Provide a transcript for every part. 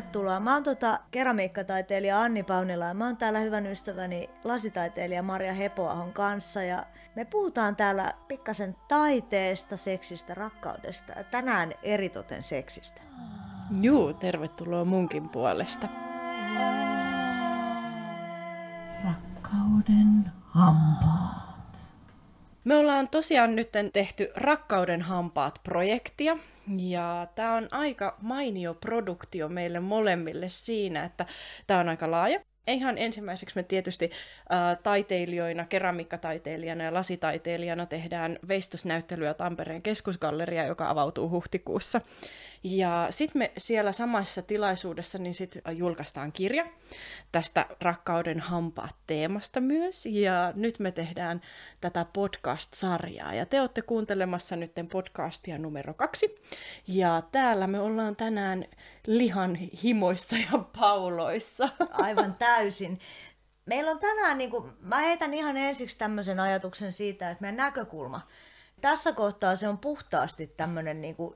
tervetuloa. Mä oon tota keramiikkataiteilija Anni Paunila ja mä oon täällä hyvän ystäväni lasitaiteilija Maria Hepoahon kanssa ja me puhutaan täällä pikkasen taiteesta, seksistä, rakkaudesta ja tänään eritoten seksistä. Juu, tervetuloa munkin puolesta. Rakkauden hampaat. Me ollaan tosiaan nyt tehty Rakkauden hampaat-projektia, ja tämä on aika mainio produktio meille molemmille siinä, että tämä on aika laaja. Ihan ensimmäiseksi me tietysti äh, taiteilijoina, keramiikkataiteilijana ja lasitaiteilijana tehdään veistosnäyttelyä Tampereen keskusgalleria, joka avautuu huhtikuussa. Ja sitten me siellä samassa tilaisuudessa niin sit julkaistaan kirja tästä rakkauden hampaat teemasta myös. Ja nyt me tehdään tätä podcast-sarjaa. Ja te olette kuuntelemassa nyt podcastia numero kaksi. Ja täällä me ollaan tänään lihan himoissa ja pauloissa. Aivan täysin. Meillä on tänään, niin kuin, mä heitän ihan ensiksi tämmöisen ajatuksen siitä, että meidän näkökulma tässä kohtaa se on puhtaasti tämmöinen niin kuin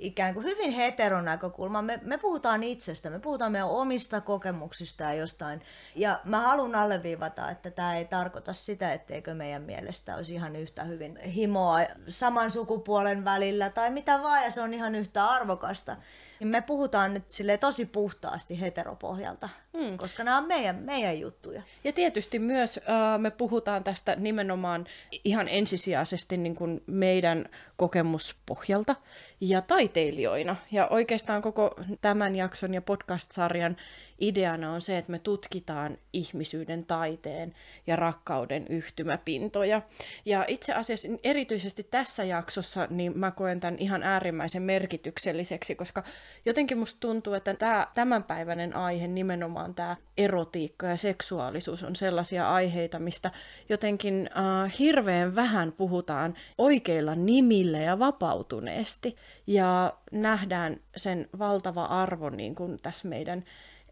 ikään kuin hyvin heteronäkökulma. Me, me puhutaan itsestä, me puhutaan meidän omista kokemuksista ja jostain. Ja mä haluan alleviivata, että tämä ei tarkoita sitä, etteikö meidän mielestä olisi ihan yhtä hyvin himoa saman sukupuolen välillä tai mitä vaan, ja se on ihan yhtä arvokasta. Me puhutaan nyt sille tosi puhtaasti heteropohjalta, hmm. koska nämä on meidän, meidän juttuja. Ja tietysti myös äh, me puhutaan tästä nimenomaan ihan ensisijaisesti niin kuin meidän kokemuspohjalta ja taiteilijoina. Ja oikeastaan koko tämän jakson ja podcast-sarjan ideana on se, että me tutkitaan ihmisyyden taiteen ja rakkauden yhtymäpintoja. Ja itse asiassa erityisesti tässä jaksossa niin mä koen tämän ihan äärimmäisen merkitykselliseksi, koska jotenkin musta tuntuu, että tämä tämänpäiväinen aihe, nimenomaan tämä erotiikka ja seksuaalisuus on sellaisia aiheita, mistä jotenkin äh, hirveän vähän puhutaan oikeilla nimillä ja vapautuneesti. Ja nähdään sen valtava arvo niin kuin tässä meidän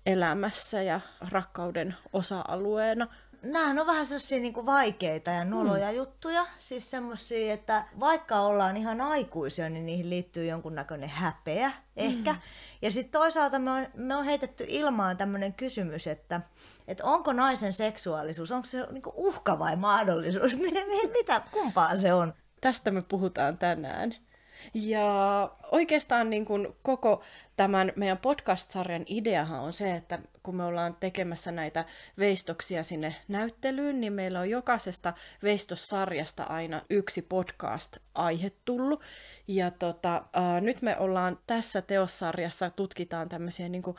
elämässä ja rakkauden osa-alueena. Nämä on vähän sellaisia niin vaikeita ja noloja mm. juttuja. Siis semmoisia, että vaikka ollaan ihan aikuisia, niin niihin liittyy jonkunnäköinen häpeä ehkä. Mm. Ja sitten toisaalta me on, me on heitetty ilmaan tämmöinen kysymys, että, että onko naisen seksuaalisuus, onko se niin uhka vai mahdollisuus? Mitä, kumpaa se on? Tästä me puhutaan tänään. Ja oikeastaan niin kuin koko tämän meidän podcast-sarjan ideahan on se, että kun me ollaan tekemässä näitä veistoksia sinne näyttelyyn, niin meillä on jokaisesta veistossarjasta aina yksi podcast-aihe tullut. Ja tota, äh, nyt me ollaan tässä teossarjassa, tutkitaan tämmöisiä niin kuin,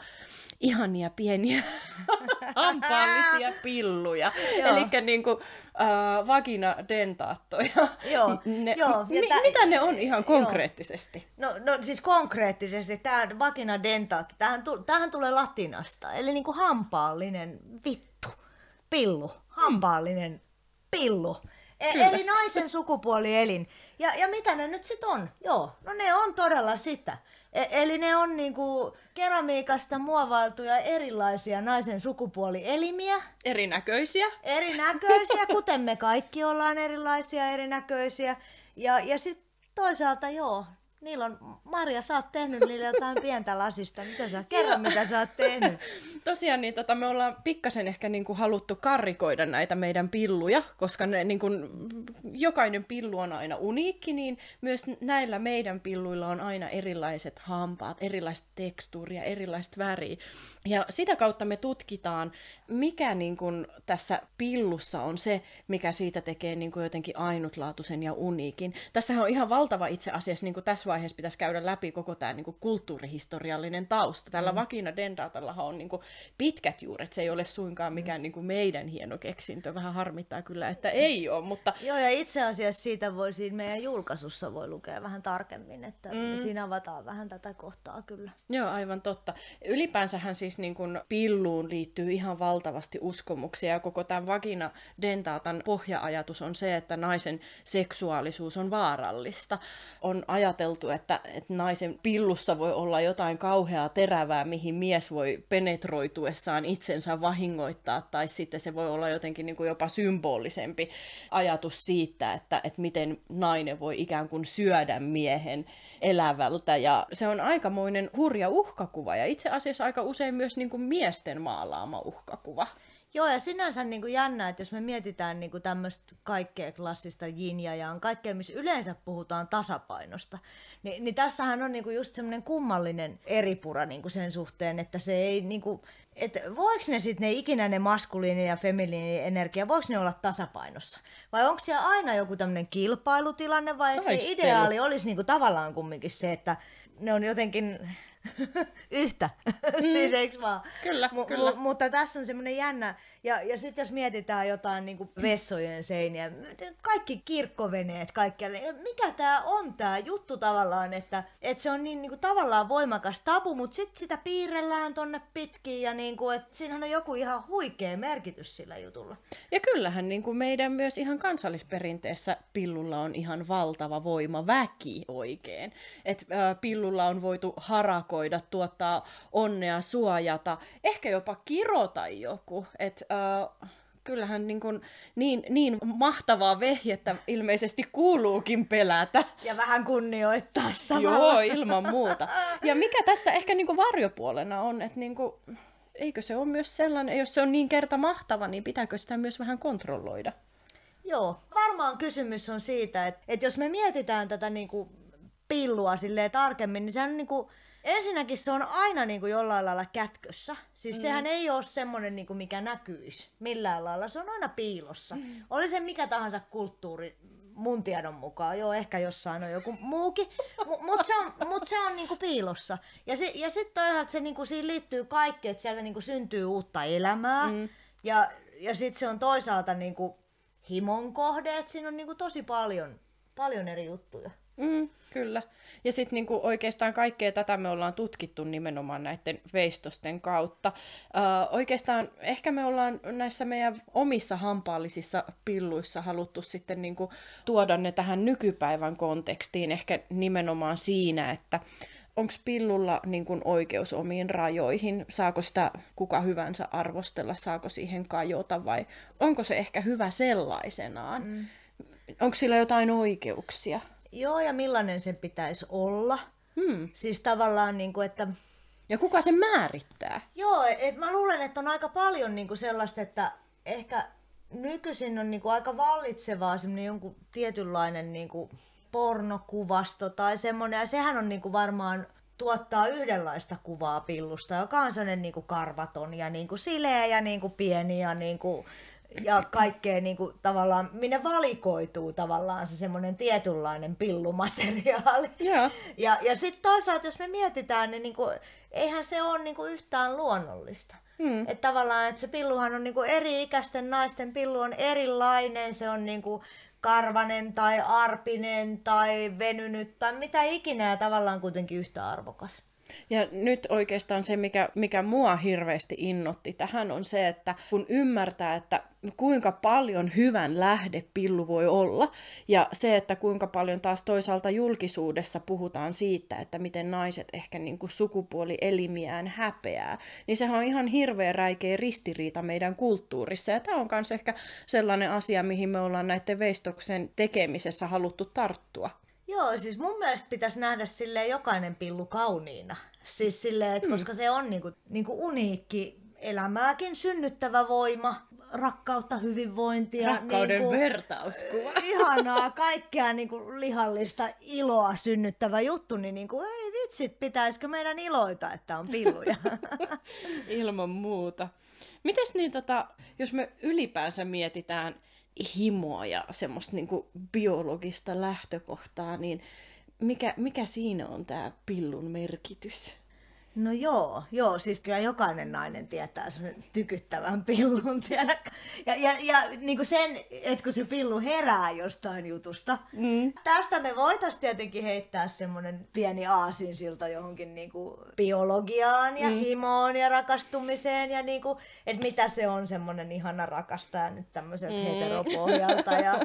ihania pieniä hampaallisia pilluja. Eli niin kuin, äh, vaginadentaattoja. Joo, ne, joo. Mi- tä- mitä ne on ihan konkreettisesti? No, no siis konkreettisesti, tämä vaginadentaatti, tähän, tähän tulee latinasta, eli niin kuin hampaallinen vittu, pillu, hampaallinen pillu. E- eli naisen sukupuolielin. Ja, ja mitä ne nyt sitten on? Joo, no ne on todella sitä. E- eli ne on niinku keramiikasta muovailtuja erilaisia naisen sukupuolielimiä. Erinäköisiä. Erinäköisiä, kuten me kaikki ollaan erilaisia, erinäköisiä. Ja, ja sitten toisaalta joo, niillä on, Maria, sä oot tehnyt niille jotain pientä lasista. Mitä sä, kerro mitä sä oot tehnyt. Tosiaan niin, tota, me ollaan pikkasen ehkä niin kuin, haluttu karrikoida näitä meidän pilluja, koska ne, niin kuin, jokainen pillu on aina uniikki, niin myös näillä meidän pilluilla on aina erilaiset hampaat, erilaiset tekstuuria, erilaiset väriä. Ja sitä kautta me tutkitaan, mikä niin kuin, tässä pillussa on se, mikä siitä tekee niin kuin, jotenkin ainutlaatuisen ja uniikin. Tässähän on ihan valtava itse asiassa niin kuin tässä vaiheessa pitäisi käydä läpi koko tämä niin kuin kulttuurihistoriallinen tausta. Tällä mm. vakina dendatallahan on niin kuin pitkät juuret, se ei ole suinkaan mikään niin kuin meidän hieno keksintö. Vähän harmittaa kyllä, että ei ole, mutta... Joo, ja itse asiassa siitä voi siinä meidän julkaisussa voi lukea vähän tarkemmin, että mm. siinä avataan vähän tätä kohtaa kyllä. Joo, aivan totta. Ylipäänsähän siis niin kuin pilluun liittyy ihan valtavasti uskomuksia, ja koko tämän vagina dentaatan pohjaajatus on se, että naisen seksuaalisuus on vaarallista. On ajateltu ajateltu, että, että naisen pillussa voi olla jotain kauheaa terävää, mihin mies voi penetroituessaan itsensä vahingoittaa, tai sitten se voi olla jotenkin niin kuin jopa symbolisempi ajatus siitä, että, että miten nainen voi ikään kuin syödä miehen elävältä, ja se on aikamoinen hurja uhkakuva, ja itse asiassa aika usein myös niin kuin miesten maalaama uhkakuva. Joo, ja sinänsä niin kuin jännä, että jos me mietitään niin kuin tämmöistä kaikkea klassista yin ja yang, kaikkea, missä yleensä puhutaan tasapainosta, niin, niin tässähän on niin kuin just semmoinen kummallinen eripura niin kuin sen suhteen, että se ei niin kuin, että voiko ne sitten ne ikinä ne maskuliini ja feminiini energia, voiko ne olla tasapainossa? Vai onko siellä aina joku tämmöinen kilpailutilanne, vai eikö se ideaali olisi niinku tavallaan kumminkin se, että ne on jotenkin yhtä, mm. siis eikö vaan? Kyllä, Mu- kyllä. Mu- mutta tässä on semmoinen jännä, ja, ja sitten jos mietitään jotain niinku vessojen seiniä, kaikki kirkkoveneet, kaikkialle, mikä tämä on tämä juttu tavallaan, että, että se on niin niinku tavallaan voimakas tabu, mutta sitten sitä piirrellään tonne pitkin, ja niinku, että siinähän on joku ihan huikea merkitys sillä jutulla. Ja kyllähän niin kuin meidän myös ihan kansallisperinteessä pillulla on ihan valtava voima, väki oikein. Et, äh, pillulla on voitu harakoida, tuottaa onnea, suojata, ehkä jopa kirota joku. Et, äh, kyllähän niin, kuin, niin, niin mahtavaa vehjettä ilmeisesti kuuluukin pelätä. Ja vähän kunnioittaa samalla. Joo, ilman muuta. Ja mikä tässä ehkä niin kuin varjopuolena on, että niin kuin, eikö se ole myös sellainen, jos se on niin kerta mahtava, niin pitääkö sitä myös vähän kontrolloida? Joo, varmaan kysymys on siitä, että, että jos me mietitään tätä niin kuin pillua silleen tarkemmin, niin sehän on niin kuin, ensinnäkin se on aina niin kuin jollain lailla kätkössä. Siis mm. sehän ei ole semmoinen, niin kuin mikä näkyisi millään lailla, se on aina piilossa. Mm. Oli se mikä tahansa kulttuuri, mun tiedon mukaan, joo, ehkä jossain on joku muukin, mutta se on, mut se on niinku piilossa. Ja, si, ja sitten toisaalta se niinku, siihen liittyy kaikki, että sieltä niinku syntyy uutta elämää, mm. ja, ja sitten se on toisaalta niinku, himon kohde, että siinä on niinku tosi paljon, paljon eri juttuja. Mm, kyllä. Ja sitten niinku oikeastaan kaikkea tätä me ollaan tutkittu nimenomaan näiden veistosten kautta. Ö, oikeastaan ehkä me ollaan näissä meidän omissa hampaallisissa pilluissa haluttu sitten niinku tuoda ne tähän nykypäivän kontekstiin, ehkä nimenomaan siinä, että onko pillulla niin kuin oikeus omiin rajoihin, saako sitä kuka hyvänsä arvostella, saako siihen kajota vai onko se ehkä hyvä sellaisenaan? Mm. Onko sillä jotain oikeuksia? Joo, ja millainen sen pitäisi olla. Hmm. Siis tavallaan, niin kuin, että Ja kuka se määrittää? Joo, et mä luulen, että on aika paljon niinku sellaista, että ehkä nykyisin on niinku aika vallitsevaa semmoinen jonkun tietynlainen niinku pornokuvasto tai semmoinen, ja sehän on niinku varmaan tuottaa yhdenlaista kuvaa pillusta, joka on sellainen niinku karvaton ja niinku sileä ja niinku pieni ja niinku ja kaikkea niinku tavallaan, minne valikoituu tavallaan se semmoinen tietynlainen pillumateriaali. Joo. Ja, ja sitten toisaalta, jos me mietitään, niin niinku, eihän se ole niinku yhtään luonnollista. Mm. Että tavallaan, että se pilluhan on niinku eri-ikäisten naisten pillu on erilainen, se on niinku karvanen tai arpinen tai venynyt tai mitä ikinä ja tavallaan kuitenkin yhtä arvokas. Ja nyt oikeastaan se, mikä, mikä mua hirveästi innotti tähän, on se, että kun ymmärtää, että kuinka paljon hyvän lähde pillu voi olla, ja se, että kuinka paljon taas toisaalta julkisuudessa puhutaan siitä, että miten naiset ehkä niin kuin sukupuolielimiään häpeää, niin sehän on ihan hirveä räikeä ristiriita meidän kulttuurissa, ja tämä on myös ehkä sellainen asia, mihin me ollaan näiden veistoksen tekemisessä haluttu tarttua. Joo, siis mun mielestä pitäisi nähdä sille jokainen pillu kauniina. Siis silleen, että koska se on niinku, niinku uniikki elämääkin synnyttävä voima, rakkautta, hyvinvointia. Rakkauden niinku, vertauskuva. Ihanaa, kaikkea niinku lihallista iloa synnyttävä juttu, niin niinku, ei vitsit, pitäisikö meidän iloita, että on pilluja. Ilman muuta. Mites niin, tota, jos me ylipäänsä mietitään himoa ja semmoista niin kuin biologista lähtökohtaa, niin mikä, mikä siinä on tämä pillun merkitys? No joo, joo, siis kyllä jokainen nainen tietää sen tykyttävän pillun, tiedätkö? Ja, ja, ja niin kuin sen, että kun se pillu herää jostain jutusta. Mm. Tästä me voitaisiin tietenkin heittää semmoinen pieni aasinsilta johonkin niin kuin biologiaan ja mm. himoon ja rakastumiseen ja niin kuin, että mitä se on semmoinen ihana rakastaja nyt tämmöiseltä mm. heteropohjalta ja,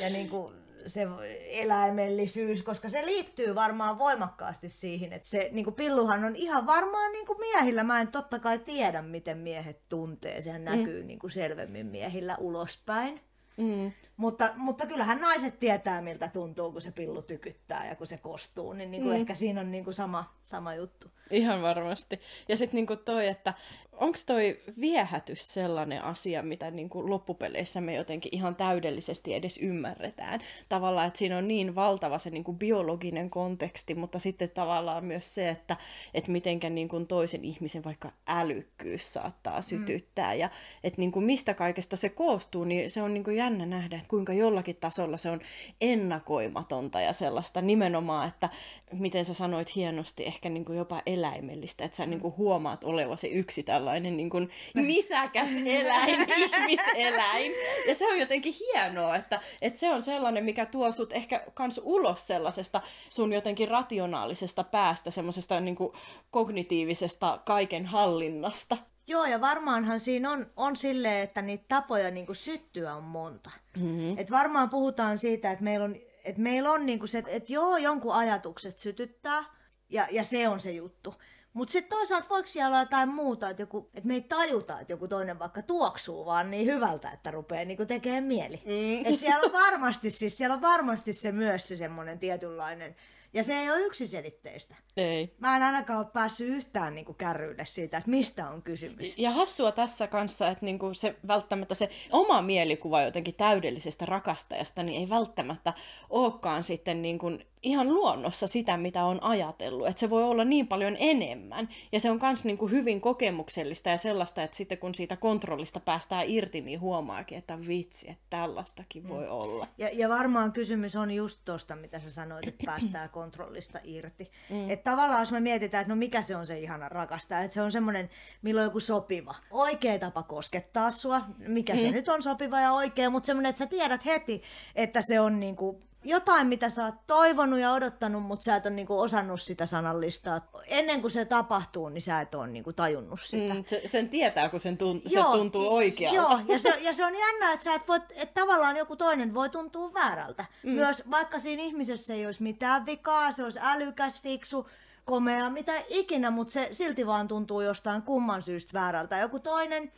ja niin kuin, se eläimellisyys, koska se liittyy varmaan voimakkaasti siihen, että se niin kuin pilluhan on ihan varmaan niin kuin miehillä, mä en totta kai tiedä, miten miehet tuntee, sehän näkyy niin kuin selvemmin miehillä ulospäin. Mm. Mutta, mutta kyllähän naiset tietää, miltä tuntuu, kun se pillu tykyttää ja kun se kostuu, niin, niin kuin Mm. ehkä siinä on niin kuin sama, sama juttu. Ihan varmasti. Ja sitten niinku toi, että onko toi viehätys sellainen asia, mitä niinku loppupeleissä me jotenkin ihan täydellisesti edes ymmärretään. Tavallaan, että siinä on niin valtava se niinku biologinen konteksti, mutta sitten tavallaan myös se, että et mitenkä niinku toisen ihmisen vaikka älykkyys saattaa sytyttää. Ja että niinku mistä kaikesta se koostuu, niin se on niinku jännä nähdä, että kuinka jollakin tasolla se on ennakoimatonta ja sellaista nimenomaan, että miten sä sanoit hienosti, ehkä niinku jopa eläimellistä, että sä niinku huomaat olevasi yksi tällainen niinku nisäkäs eläin, ihmiseläin. Ja se on jotenkin hienoa, että, että se on sellainen, mikä tuo sut ehkä kans ulos sellaisesta sun jotenkin rationaalisesta päästä, semmoisesta niinku kognitiivisesta kaiken hallinnasta. Joo, ja varmaanhan siinä on, on silleen, että niitä tapoja niin kuin syttyä on monta. Mm-hmm. Et varmaan puhutaan siitä, että meillä on, että meillä on niin kuin se, että joo, jonkun ajatukset sytyttää, ja, ja se on se juttu. Mutta sitten toisaalta voiko siellä olla jotain muuta, että, joku, että me ei tajuta, että joku toinen vaikka tuoksuu vaan niin hyvältä, että rupeaa niinku tekemään mieli. Mm. Et siellä on varmasti, siis siellä on varmasti se myös se semmoinen tietynlainen, ja se ei ole yksiselitteistä. Ei. Mä en ainakaan ole päässyt yhtään niinku kärryille siitä, että mistä on kysymys. Ja hassua tässä kanssa, että niinku se välttämättä se oma mielikuva jotenkin täydellisestä rakastajasta, niin ei välttämättä olekaan sitten niinku ihan luonnossa sitä, mitä on ajatellut. Että se voi olla niin paljon enemmän. Ja se on myös niinku hyvin kokemuksellista ja sellaista, että sitten kun siitä kontrollista päästään irti, niin huomaakin, että vitsi, että tällaistakin voi olla. Ja, ja varmaan kysymys on just tuosta, mitä sä sanoit, että päästään kontrollista irti. Mm. Että tavallaan jos me mietitään, että no mikä se on se ihana rakastaja, että se on semmoinen, milloin joku sopiva, oikea tapa koskettaa sua, mikä mm. se nyt on sopiva ja oikea, mutta semmoinen, että sä tiedät heti, että se on niinku jotain, mitä sä oot toivonut ja odottanut, mutta sä et ole niinku osannut sitä sanallistaa. Ennen kuin se tapahtuu, niin sä et ole niinku tajunnut sitä. Mm, se, sen tietää, kun sen tunt, se tuntuu oikealta. Joo, ja se, ja se on jännä, että, sä et voi, että tavallaan joku toinen voi tuntua väärältä. Mm. Myös vaikka siinä ihmisessä ei olisi mitään vikaa, se olisi älykäs, fiksu, komea, mitä ikinä, mutta se silti vaan tuntuu jostain kumman syystä väärältä. Joku toinen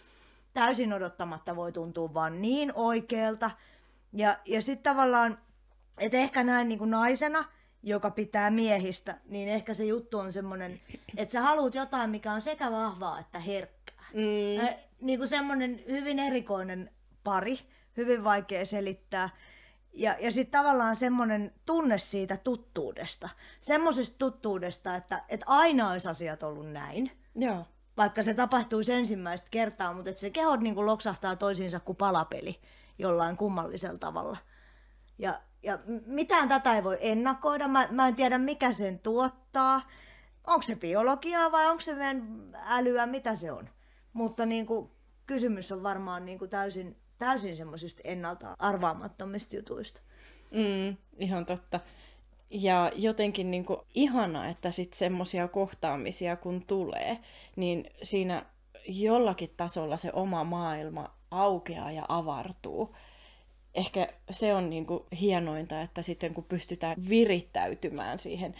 täysin odottamatta voi tuntua vaan niin oikealta. Ja, ja sitten tavallaan, että ehkä näin niin kuin naisena, joka pitää miehistä, niin ehkä se juttu on semmoinen, että sä haluat jotain, mikä on sekä vahvaa että herkkää. Mm. Äh, niin kuin semmoinen hyvin erikoinen pari, hyvin vaikea selittää. Ja, ja sitten tavallaan semmoinen tunne siitä tuttuudesta. Semmoisesta tuttuudesta, että, että aina olisi asiat ollut näin. Joo. Vaikka se tapahtuisi ensimmäistä kertaa, mutta että se kehot niin kuin loksahtaa toisiinsa kuin palapeli jollain kummallisella tavalla. Ja, ja mitään tätä ei voi ennakoida. Mä, mä en tiedä, mikä sen tuottaa. Onko se biologiaa vai onko se meidän älyä, mitä se on. Mutta niin kuin, kysymys on varmaan niin kuin täysin, täysin semmoisista ennalta arvaamattomista jutuista. Mm, ihan totta. Ja jotenkin niin kuin ihana, että sitten semmoisia kohtaamisia kun tulee, niin siinä jollakin tasolla se oma maailma aukeaa ja avartuu. Ehkä se on niin kuin hienointa, että sitten kun pystytään virittäytymään siihen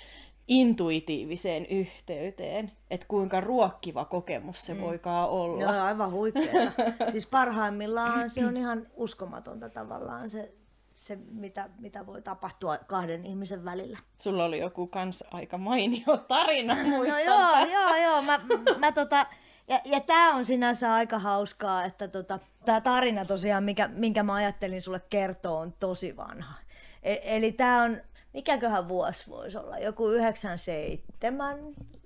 intuitiiviseen yhteyteen, että kuinka ruokkiva kokemus se mm. voikaan olla. Joo, aivan huikeeta. siis parhaimmillaan se on ihan uskomatonta tavallaan se, se mitä, mitä voi tapahtua kahden ihmisen välillä. Sulla oli joku kans aika mainio tarina, No joo, tästä. joo, joo. Mä, mä tota, ja, ja tämä on sinänsä aika hauskaa, että tota, tämä tarina tosiaan, mikä, minkä mä ajattelin sulle kertoa, on tosi vanha. E, eli tämä on, mikäköhän vuosi voisi olla, joku 97,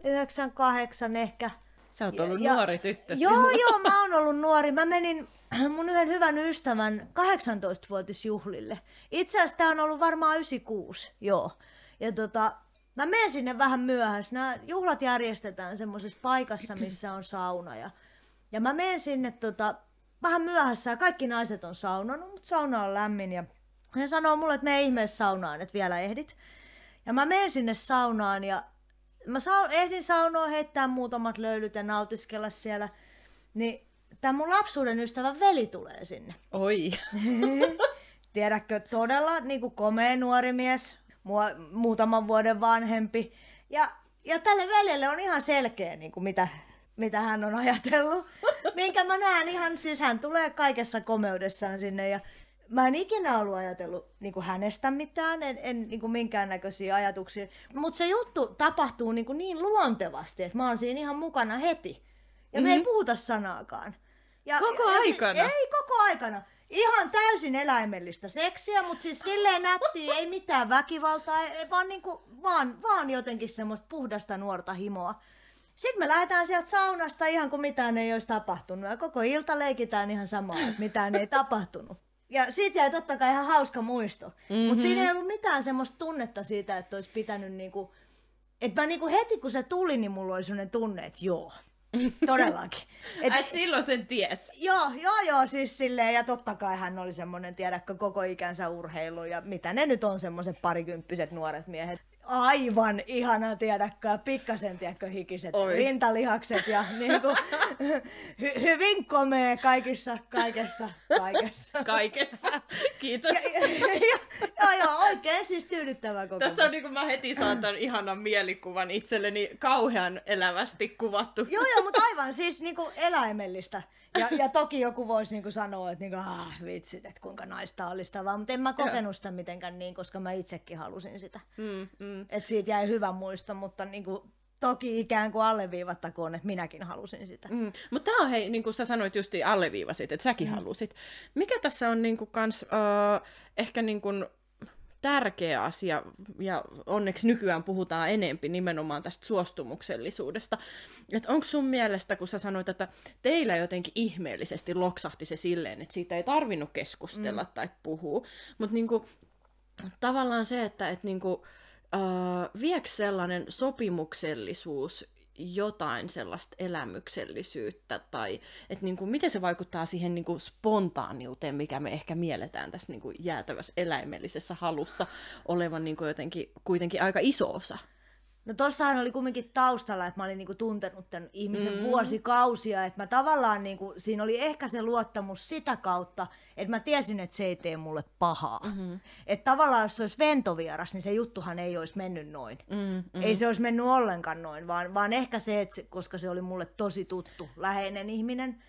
98 ehkä. Sä oot ollut Ja- nuori tyttö Joo, silloin. joo, mä oon ollut nuori. Mä menin mun yhden hyvän ystävän 18-vuotisjuhlille. Itse asiassa tää on ollut varmaan 96, joo. Ja tota, mä menen sinne vähän myöhässä. Nämä juhlat järjestetään semmoisessa paikassa, missä on sauna. Ja, ja mä menen sinne tota, vähän myöhässä ja kaikki naiset on saunannut, mutta sauna on lämmin. Ja ne sanoo mulle, että me ihmeessä saunaan, että vielä ehdit. Ja mä menen sinne saunaan ja mä sa- ehdin saunoa heittää muutamat löylyt ja nautiskella siellä. Niin tämä mun lapsuuden ystävä veli tulee sinne. Oi. tiedätkö, todella niin kuin komea nuori mies, mua, muutaman vuoden vanhempi. Ja, ja tälle veljelle on ihan selkeä, niin kuin mitä, mitä hän on ajatellut. Minkä mä näen ihan, siis hän tulee kaikessa komeudessaan sinne ja mä en ikinä ollut ajatellut niin kuin hänestä mitään, en, en niin kuin minkäännäköisiä ajatuksia. Mutta se juttu tapahtuu niin, kuin niin luontevasti, että mä oon siinä ihan mukana heti. Ja mm-hmm. me ei puhuta sanaakaan. Ja, Koko ja, aikana? Ei koko aikana. Ihan täysin eläimellistä seksiä, mutta siis silleen nättiä, ei mitään väkivaltaa, ei- vaan, niinku, vaan, vaan jotenkin semmoista puhdasta nuorta himoa. Sitten me lähdetään sieltä saunasta ihan kuin mitään ei olisi tapahtunut. Ja koko ilta leikitään ihan samaa, että mitään ei tapahtunut. Ja siitä jäi totta kai ihan hauska muisto. Mm-hmm. Mutta siinä ei ollut mitään semmoista tunnetta siitä, että olisi pitänyt niinku... Että mä niinku heti kun se tuli, niin mulla oli sellainen tunne, että joo, todellakin. Et, Et silloin sen ties. Joo, joo, joo, siis silleen, ja totta kai hän oli semmoinen, tiedätkö, koko ikänsä urheilu, ja mitä ne nyt on semmoiset parikymppiset nuoret miehet. Aivan ihana, tiedäkö, pikkasen, tiedätkö, hikiset Oi. rintalihakset ja niin kuin, hy- hyvin komea kaikissa, kaikessa, kaikessa. Kaikessa. Kiitos. joo, joo, oikein siis tyydyttävä kokemus. Tässä on niin kuin mä heti saan tämän ihanan mielikuvan itselleni kauhean elävästi kuvattu. Joo, joo, mutta aivan siis niinku eläimellistä. Ja, ja toki joku voisi niinku sanoa, että niinku, ah, vitsit, että kuinka naista alistavaa, mutta en mä kokenut sitä mitenkään niin, koska mä itsekin halusin sitä. Mm, mm. Et siitä jäi hyvä muisto, mutta niinku, toki ikään kuin alleviivattakoon, että minäkin halusin sitä. Mm. Mutta tämä on, hei, niin kuin sä sanoit justi alleviivasit, että säkin mm. halusit. Mikä tässä on niin kuin kans, äh, ehkä niin kuin tärkeä asia, ja onneksi nykyään puhutaan enempi nimenomaan tästä suostumuksellisuudesta. Että onko sun mielestä, kun sä sanoit, että teillä jotenkin ihmeellisesti loksahti se silleen, että siitä ei tarvinnut keskustella mm. tai puhua, mutta niinku, tavallaan se, että et niinku, äh, viekö sellainen sopimuksellisuus jotain sellaista elämyksellisyyttä, tai että niinku, miten se vaikuttaa siihen niinku spontaaniuteen, mikä me ehkä mielletään tässä niinku jäätävässä eläimellisessä halussa olevan niinku jotenkin kuitenkin aika iso osa. No tossahan oli kumminkin taustalla, että mä olin niinku tuntenut tämän ihmisen mm. vuosikausia, että mä tavallaan niinku, siinä oli ehkä se luottamus sitä kautta, että mä tiesin, että se ei tee mulle pahaa. Mm-hmm. Että tavallaan jos se olisi ventovieras, niin se juttuhan ei olisi mennyt noin. Mm, mm. Ei se olisi mennyt ollenkaan noin, vaan, vaan ehkä se, että se, koska se oli mulle tosi tuttu, läheinen ihminen,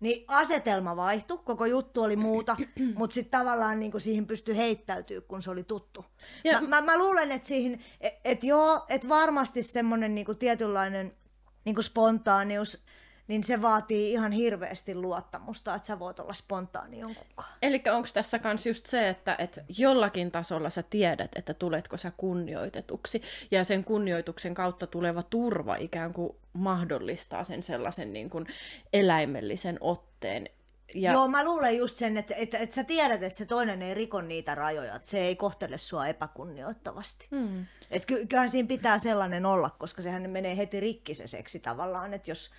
niin asetelma vaihtui, koko juttu oli muuta, mutta sitten tavallaan niin siihen pystyi heittäytyä, kun se oli tuttu. Ja- Ja, mä, mä, mä luulen, että siihen, että et joo, että varmasti semmoinen niin tietynlainen niin spontaanius, niin se vaatii ihan hirveästi luottamusta, että sä voit olla spontaani jonkunkaan. Eli onko tässä kans just se, että et jollakin tasolla sä tiedät, että tuletko sä kunnioitetuksi, ja sen kunnioituksen kautta tuleva turva ikään kuin mahdollistaa sen sellaisen niin kuin eläimellisen otteen. Ja... Joo, mä luulen just sen, että, että, että sä tiedät, että se toinen ei riko niitä rajoja, että se ei kohtele sua epäkunnioittavasti. Mm. Et ky- kyllähän siinä pitää sellainen olla, koska sehän menee heti rikki se seksi tavallaan, että jos,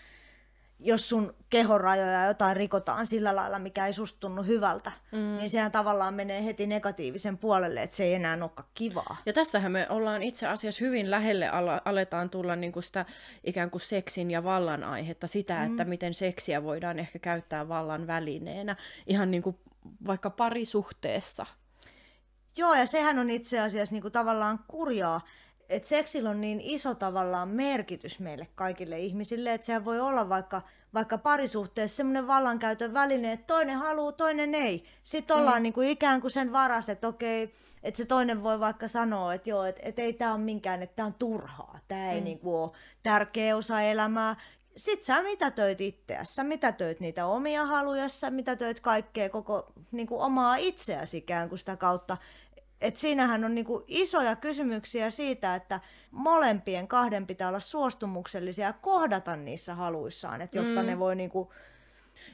jos sun kehon rajoja jotain rikotaan sillä lailla, mikä ei susta tunnu hyvältä, mm. niin sehän tavallaan menee heti negatiivisen puolelle, että se ei enää olekaan kivaa. Ja tässähän me ollaan itse asiassa hyvin lähelle ala, aletaan tulla niin kuin sitä ikään kuin seksin ja vallan aihetta, sitä, mm. että miten seksiä voidaan ehkä käyttää vallan välineenä, ihan niin kuin vaikka parisuhteessa. Joo, ja sehän on itse asiassa niin kuin tavallaan kurjaa, että seksillä on niin iso tavallaan merkitys meille kaikille ihmisille, että sehän voi olla vaikka, vaikka parisuhteessa semmoinen vallankäytön väline, että toinen haluaa, toinen ei. Sitten ollaan mm. niin kuin ikään kuin sen varas, että okei, että se toinen voi vaikka sanoa, että joo, että, että ei tämä ole minkään, että tämä on turhaa, tämä ei mm. niin kuin ole tärkeä osa elämää. Sitten sä mitätöit itseäsi, sä mitätöit niitä omia haluja, sä mitätöit kaikkea koko niin kuin omaa itseäsi ikään kuin sitä kautta, et siinähän on niinku isoja kysymyksiä siitä, että molempien kahden pitää olla suostumuksellisia ja kohdata niissä haluissaan, että jotta mm. ne voi niinku...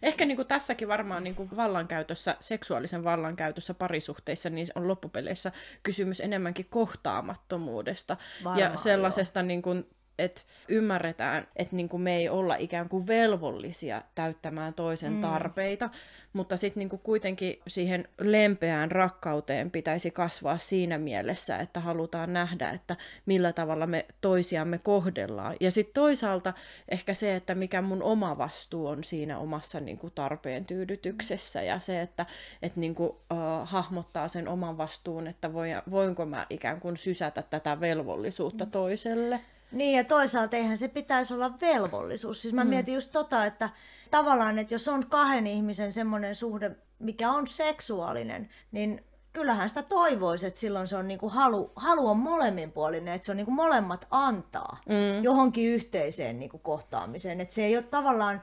Ehkä niin kuin tässäkin varmaan niin kuin vallankäytössä, seksuaalisen vallankäytössä parisuhteissa, niin on loppupeleissä kysymys enemmänkin kohtaamattomuudesta Varmaan, ja sellaisesta niin kuin että ymmärretään, että niin kuin me ei olla ikään kuin velvollisia täyttämään toisen mm. tarpeita, mutta sitten niin kuin kuitenkin siihen lempeään rakkauteen pitäisi kasvaa siinä mielessä, että halutaan nähdä, että millä tavalla me toisiamme kohdellaan. Ja sitten toisaalta ehkä se, että mikä mun oma vastuu on siinä omassa niin kuin tarpeen tyydytyksessä ja se, että et niin kuin, uh, hahmottaa sen oman vastuun, että voinko mä ikään kuin sysätä tätä velvollisuutta mm. toiselle. Niin ja toisaalta eihän se pitäisi olla velvollisuus. Siis mä mm. mietin just tota, että tavallaan, että jos on kahden ihmisen semmoinen suhde, mikä on seksuaalinen, niin kyllähän sitä toivoisi, että silloin se on niinku halu, halu on molemminpuolinen, että se on niinku molemmat antaa mm. johonkin yhteiseen niinku kohtaamiseen. Että se ei ole tavallaan,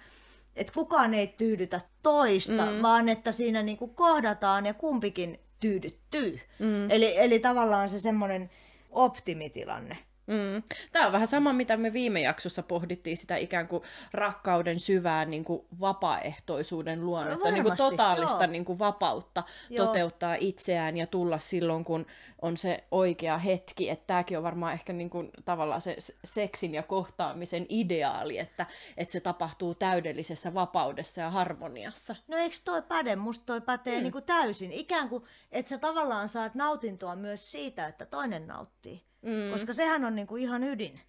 että kukaan ei tyydytä toista, mm. vaan että siinä niinku kohdataan ja kumpikin tyydyttyy. Mm. Eli, eli tavallaan se semmoinen optimitilanne. Mm. Tämä on vähän sama, mitä me viime jaksossa pohdittiin, sitä ikään kuin rakkauden syvää niin kuin vapaaehtoisuuden luonnetta, no, niin kuin totaalista niin kuin vapautta joo. toteuttaa itseään ja tulla silloin, kun on se oikea hetki. Että tämäkin on varmaan ehkä niin kuin, tavallaan se seksin ja kohtaamisen ideaali, että, että se tapahtuu täydellisessä vapaudessa ja harmoniassa. No eikö toi päde? Musta toi pätee mm. niin kuin täysin. Ikään kuin, että sä tavallaan saat nautintoa myös siitä, että toinen nauttii. Mm. Koska sehän on niinku ihan ydin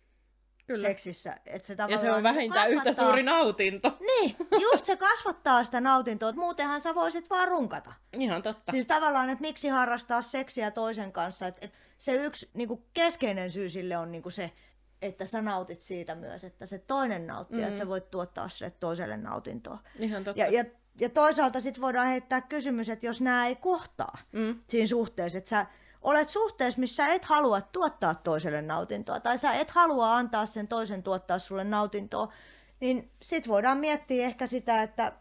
Kyllä. seksissä. Että se ja se on vähintään kasvattaa... yhtä suuri nautinto. Niin, just se kasvattaa sitä nautintoa. Muutenhan sä voisit vaan runkata. Ihan totta. Siis tavallaan, että miksi harrastaa seksiä toisen kanssa. Että et se yksi niinku keskeinen syy sille on niinku se, että sä nautit siitä myös, että se toinen nauttii, mm. että sä voit tuottaa sille toiselle nautintoa. Ihan totta. Ja, ja, ja toisaalta sitten voidaan heittää kysymys, että jos nämä ei kohtaa mm. siinä suhteessa, että sä olet suhteessa, missä et halua tuottaa toiselle nautintoa, tai sä et halua antaa sen toisen tuottaa sulle nautintoa, niin sit voidaan miettiä ehkä sitä, että...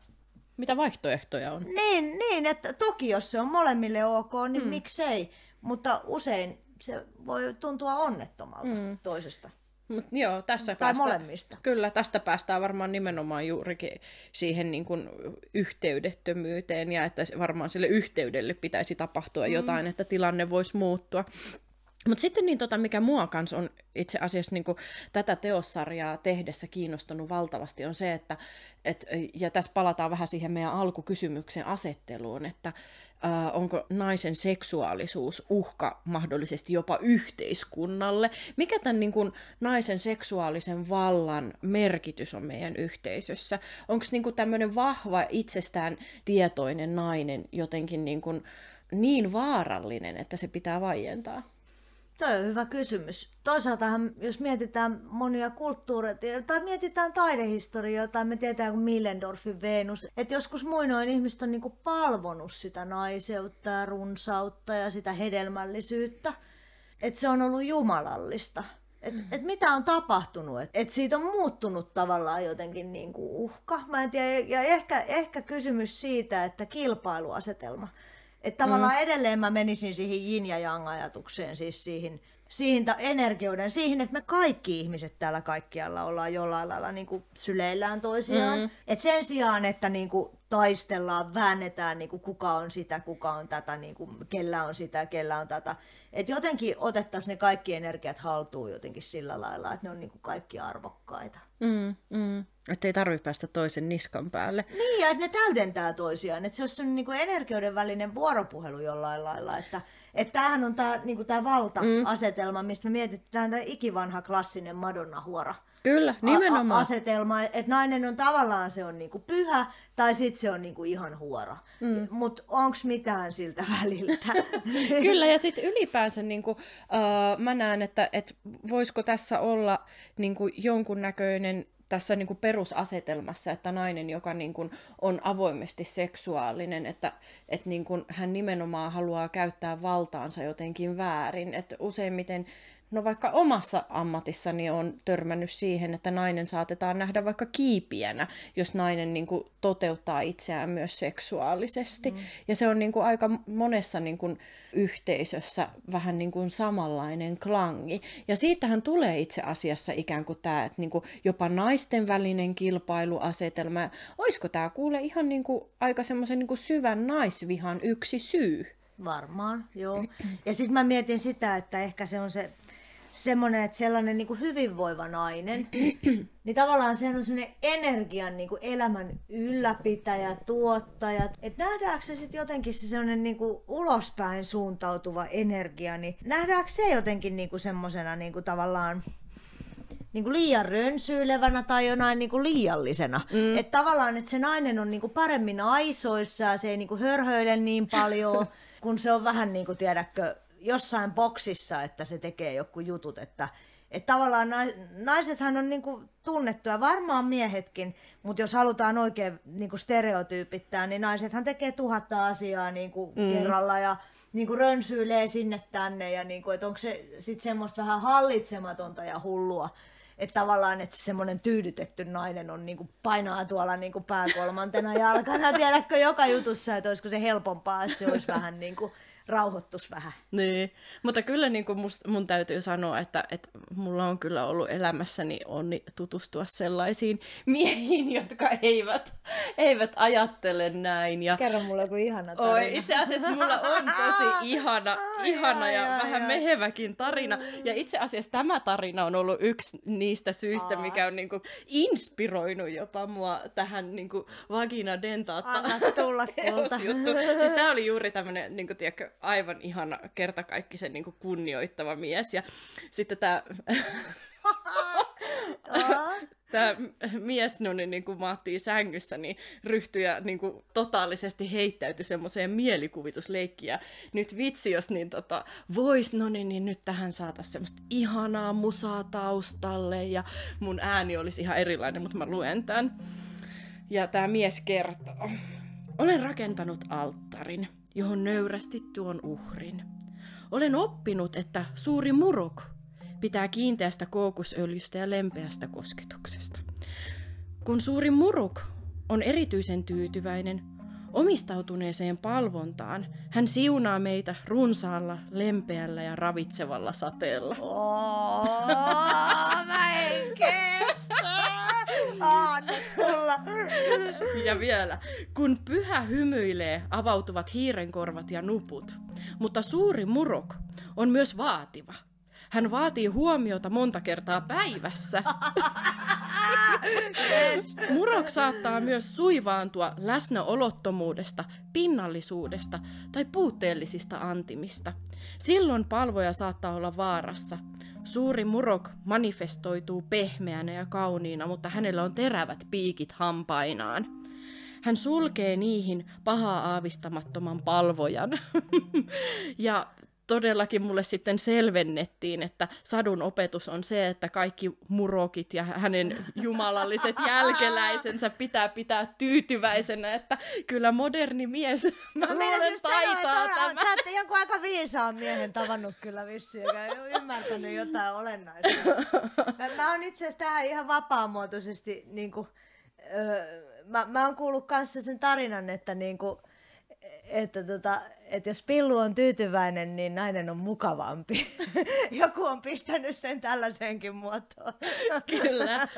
Mitä vaihtoehtoja on? Niin, niin että toki jos se on molemmille ok, niin hmm. miksei, mutta usein se voi tuntua onnettomalta hmm. toisesta. Mut joo, tässä tai päästä, molemmista. Kyllä, tästä päästään varmaan nimenomaan juurikin siihen niin kuin yhteydettömyyteen ja että varmaan sille yhteydelle pitäisi tapahtua mm. jotain, että tilanne voisi muuttua. Mutta sitten niin tota, mikä mua kanssa on itse asiassa niin tätä teossarjaa tehdessä kiinnostunut valtavasti on se, että et, ja tässä palataan vähän siihen meidän alkukysymyksen asetteluun, että äh, onko naisen seksuaalisuus uhka mahdollisesti jopa yhteiskunnalle? Mikä tämän niin kuin, naisen seksuaalisen vallan merkitys on meidän yhteisössä? Onko niin tämmöinen vahva itsestään tietoinen nainen jotenkin niin, kuin, niin vaarallinen, että se pitää vaientaa? Toi on hyvä kysymys. Toisaaltahan, jos mietitään monia kulttuureita, tai mietitään taidehistoriaa, tai me tiedetään kuin Millendorfin Venus, että joskus muinoin ihmiset on niinku palvonut sitä naiseutta ja runsautta ja sitä hedelmällisyyttä. Että se on ollut jumalallista. Et, mm. et mitä on tapahtunut? Että et siitä on muuttunut tavallaan jotenkin niinku uhka. Mä en tiedä, ja ehkä, ehkä kysymys siitä, että kilpailuasetelma että tavallaan mm. edelleen mä menisin siihen yin ja yang ajatukseen, siis siihen, siihen ta- energioiden, siihen, että me kaikki ihmiset täällä kaikkialla ollaan jollain lailla niin kuin syleillään toisiaan. Mm. Et sen sijaan, että niin kuin taistellaan, väännetään niin kuin kuka on sitä, kuka on tätä, niin kuin, kellä on sitä, kellä on tätä. Että jotenkin otettaisiin ne kaikki energiat haltuun jotenkin sillä lailla, että ne on niin kuin kaikki arvokkaita. Mm, mm. Että ei tarvitse päästä toisen niskan päälle. Niin, ja että ne täydentää toisiaan. Että se olisi niin energioiden välinen vuoropuhelu jollain lailla. Että, että tämähän on tämä, niin tämä valta-asetelma, mistä me mietitään tämä ikivanha klassinen Madonna-huora. Kyllä, nimenomaan. A- asetelma, että nainen on tavallaan se on niinku pyhä tai sitten se on niinku ihan huora. Mm. Mutta onko mitään siltä väliltä? Kyllä, ja sitten ylipäänsä niinku, uh, mä näen, että et voisiko tässä olla niinku jonkunnäköinen tässä niin kuin perusasetelmassa, että nainen, joka niin kuin on avoimesti seksuaalinen, että, että niin kuin hän nimenomaan haluaa käyttää valtaansa jotenkin väärin. Että useimmiten No vaikka omassa ammatissani on törmännyt siihen, että nainen saatetaan nähdä vaikka kiipiänä, jos nainen niin kuin, toteuttaa itseään myös seksuaalisesti. Mm. Ja se on niin kuin, aika monessa niin kuin, yhteisössä vähän niin kuin, samanlainen klangi. Ja siitähän tulee itse asiassa ikään kuin tämä, että niin kuin, jopa naisten välinen kilpailuasetelma. Olisiko tämä kuule ihan niin kuin, aika semmoisen niin syvän naisvihan yksi syy? Varmaan, joo. Ja sitten mä mietin sitä, että ehkä se on se semmoinen, että sellainen niin kuin hyvinvoiva nainen, niin tavallaan sehän on sellainen energian niin kuin elämän ylläpitäjä, tuottaja. Että nähdäänkö se sitten jotenkin se sellainen niin kuin ulospäin suuntautuva energia, niin nähdäänkö se jotenkin niin kuin semmoisena niin kuin tavallaan niin kuin liian rönsyilevänä tai jonain niin kuin liiallisena. Mm. Että tavallaan, että se nainen on niin kuin paremmin aisoissa ja se ei niin kuin hörhöile niin paljon, kun se on vähän niin kuin, tiedätkö, jossain boksissa, että se tekee joku jutut, että että tavallaan naisethan on niinku tunnettuja, varmaan miehetkin, mutta jos halutaan oikein niinku stereotyypittää, niin naisethan tekee tuhatta asiaa niinku mm. kerralla ja niinku rönsyilee sinne tänne ja niinku, että onko se sitten semmoista vähän hallitsematonta ja hullua, että tavallaan, että semmoinen tyydytetty nainen on niinku painaa tuolla niinku pääkolmantena jalkana, tiedätkö, joka jutussa, että olisiko se helpompaa, että se olisi vähän niin kuin rauhoittus vähän. Niin, mutta kyllä niin kuin must, mun täytyy sanoa, että, että mulla on kyllä ollut elämässäni onni tutustua sellaisiin miehiin, jotka eivät, eivät ajattele näin. Ja... Kerro mulle joku ihana tarina. Oi, itse asiassa mulla on tosi ihana, ihana ai, ja ai, vähän ai. meheväkin tarina. Ja itse asiassa tämä tarina on ollut yksi niistä syistä, Aa. mikä on niin kuin inspiroinut jopa mua tähän niin kuin vagina dentaatta. Anna tulla kulta. siis tämä oli juuri tämmöinen, niin kuin, tiedätkö, aivan ihana kertakaikkisen niin kunnioittava mies. Ja sitten tämä... tämä mies no, niin, niin kuin maattiin sängyssä, niin ryhtyi ja niin kuin, totaalisesti heittäytyi semmoiseen mielikuvitusleikkiin. Ja nyt vitsi, jos niin tota, vois, no niin, niin nyt tähän saataisiin semmoista ihanaa musaa taustalle. Ja mun ääni olisi ihan erilainen, mutta mä luen tämän. Ja tämä mies kertoo. Olen rakentanut alttarin johon nöyrästi tuon uhrin. Olen oppinut, että suuri murok pitää kiinteästä kookusöljystä ja lempeästä kosketuksesta. Kun suuri muruk on erityisen tyytyväinen omistautuneeseen palvontaan, hän siunaa meitä runsaalla, lempeällä ja ravitsevalla sateella. Oh, mä en Anna Ja vielä, kun pyhä hymyilee, avautuvat hiirenkorvat ja nuput. Mutta suuri murok on myös vaativa. Hän vaatii huomiota monta kertaa päivässä. yes. Murok saattaa myös suivaantua läsnäolottomuudesta, pinnallisuudesta tai puutteellisista antimista. Silloin palvoja saattaa olla vaarassa. Suuri murok manifestoituu pehmeänä ja kauniina, mutta hänellä on terävät piikit hampainaan. Hän sulkee niihin pahaa aavistamattoman palvojan. ja todellakin mulle sitten selvennettiin, että sadun opetus on se, että kaikki murokit ja hänen jumalalliset jälkeläisensä pitää pitää tyytyväisenä, että kyllä moderni mies, mä, mä luulen, taitaa tämä. Sä oot jonkun aika viisaan miehen tavannut kyllä vissiin, joka ei ole ymmärtänyt jotain olennaista. Mä, mä oon itse asiassa tähän ihan vapaamuotoisesti, niin kuin, öö, mä, mä oon kuullut kanssa sen tarinan, että niin kuin, että, tota, että jos pillu on tyytyväinen, niin nainen on mukavampi. Joku on pistänyt sen tällaiseenkin muotoon. Kyllä.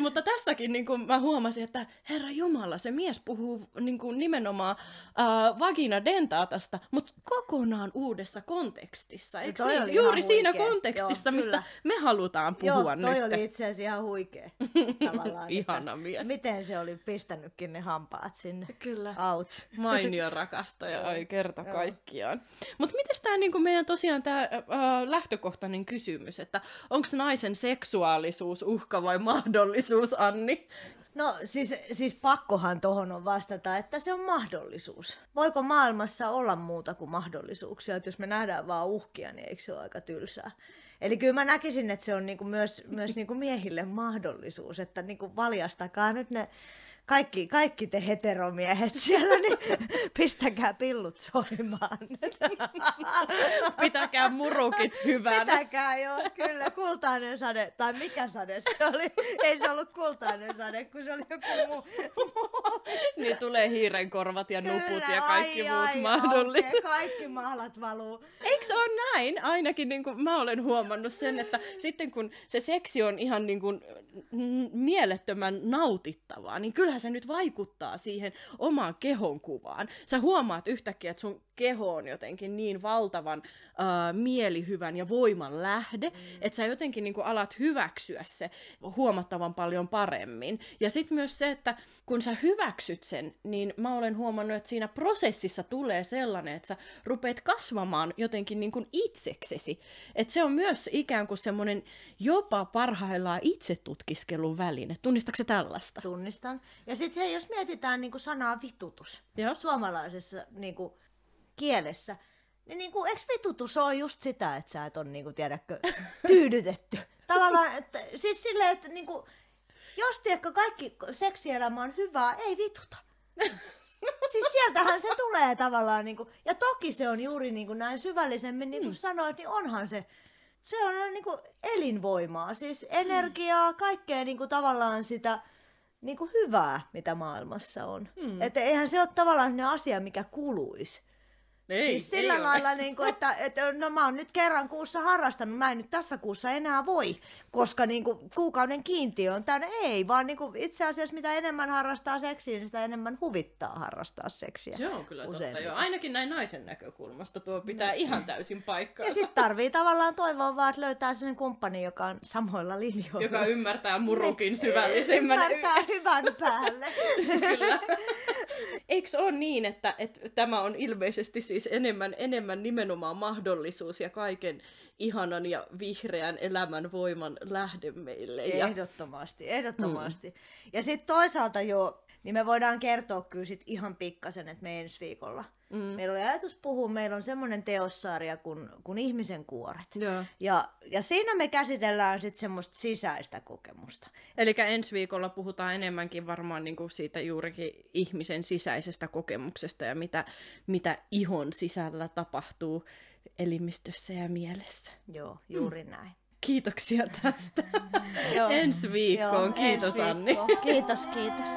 Mutta tässäkin niin kuin mä huomasin, että Herra Jumala, se mies puhuu niin kuin nimenomaan äh, vagina dentaatasta, mutta kokonaan uudessa kontekstissa. Eikö niin? Juuri huikea. siinä kontekstissa, Joo, mistä me halutaan puhua Joo, toi nyt. oli itse asiassa ihan huikea. Tavallaan, Ihana mies. Miten se oli pistänytkin ne hampaat sinne. Kyllä. Outs. Mainio rakastaja, ai kerta kaikkiaan. Mutta miten tämä niinku meidän tosiaan tämä äh, lähtökohtainen kysymys, että onko naisen seksuaalisuus uhka vai mahdollisuus, Anni? No siis, siis pakkohan tuohon on vastata, että se on mahdollisuus. Voiko maailmassa olla muuta kuin mahdollisuuksia? Että jos me nähdään vaan uhkia, niin eikö se ole aika tylsää? Eli kyllä mä näkisin, että se on niinku myös, myös niinku miehille mahdollisuus, että niinku valjastakaa nyt ne kaikki, kaikki te heteromiehet siellä, niin pistäkää pillut soimaan. Pitäkää murukit hyvänä. Pitäkää joo, kyllä, kultainen sade, tai mikä sade se oli? Ei se ollut kultainen sade, kun se oli joku muu. niin tulee hiirenkorvat ja nuput kyllä, ja kaikki ai, muut ai, mahdolliset. Okay, kaikki mahlat valuu. Eikö se ole näin? Ainakin niin kuin mä olen huomannut sen, että sitten kun se seksi on ihan niin kuin mielettömän nautittavaa, niin kyllähän se nyt vaikuttaa siihen omaan kehonkuvaan. Sä huomaat yhtäkkiä, että sun kehoon jotenkin niin valtavan uh, mielihyvän ja voiman lähde, mm. että sä jotenkin niin kuin alat hyväksyä se huomattavan paljon paremmin. Ja sitten myös se, että kun sä hyväksyt sen, niin mä olen huomannut, että siinä prosessissa tulee sellainen, että sä rupeat kasvamaan jotenkin niin kuin itseksesi. Että se on myös ikään kuin semmoinen jopa parhaillaan itsetutkiskelun väline. Tunnistatko se tällaista? Tunnistan. Ja sitten jos mietitään niin kuin sanaa vitutus Joo. suomalaisessa niin kuin, kielessä, niin, niin kuin, eikö vitutus ole just sitä, että sä et ole, niin kuin, tiedätkö, tyydytetty? Tavallaan, että, siis silleen, että niin kuin, jos tiedätkö, kaikki seksielämä on hyvää, ei vituta. siis sieltähän se tulee tavallaan, niin kuin, ja toki se on juuri niin kuin näin syvällisemmin, niin kuin mm. sanoit, niin onhan se, se on niin kuin elinvoimaa, siis energiaa, kaikkea niin kuin tavallaan sitä niin kuin hyvää, mitä maailmassa on. Mm. Että eihän se ole tavallaan ne asia, mikä kuluisi. Ei, siis sillä ei lailla, ole. niin kuin, että, että no mä oon nyt kerran kuussa harrastanut, mä en nyt tässä kuussa enää voi, koska niin kuin, kuukauden kiintiö on täynnä. Ei, vaan niin kuin, itse asiassa mitä enemmän harrastaa seksiä, niin sitä enemmän huvittaa harrastaa seksiä. Se on kyllä totta, Useimmiten. joo. Ainakin näin naisen näkökulmasta tuo pitää ihan täysin paikkaa. Ja sitten tarvii tavallaan toivoa vaan, että löytää sen kumppani, joka on samoilla linjoilla. joka ymmärtää murukin syvällisimmän. Ymmärtää hyvän päälle. Kyllä. Eikö ole niin, että, että tämä on ilmeisesti siis enemmän, enemmän nimenomaan mahdollisuus ja kaiken ihanan ja vihreän elämän voiman lähde meille? Ja... Ehdottomasti, ehdottomasti. Mm. Ja sitten toisaalta jo, niin me voidaan kertoa kyllä sit ihan pikkasen, että me ensi viikolla. Mm. Meillä oli ajatus puhua, meillä on semmoinen teossarja kuin, kuin Ihmisen kuoret. Joo. Ja, ja siinä me käsitellään sitten semmoista sisäistä kokemusta. Eli ensi viikolla puhutaan enemmänkin varmaan niin kuin siitä juurikin ihmisen sisäisestä kokemuksesta ja mitä, mitä ihon sisällä tapahtuu elimistössä ja mielessä. Joo, juuri mm. näin. Kiitoksia tästä. Joo. ensi viikkoon. Joo, Kiitos ensi Anni. viikkoon. Kiitos, kiitos.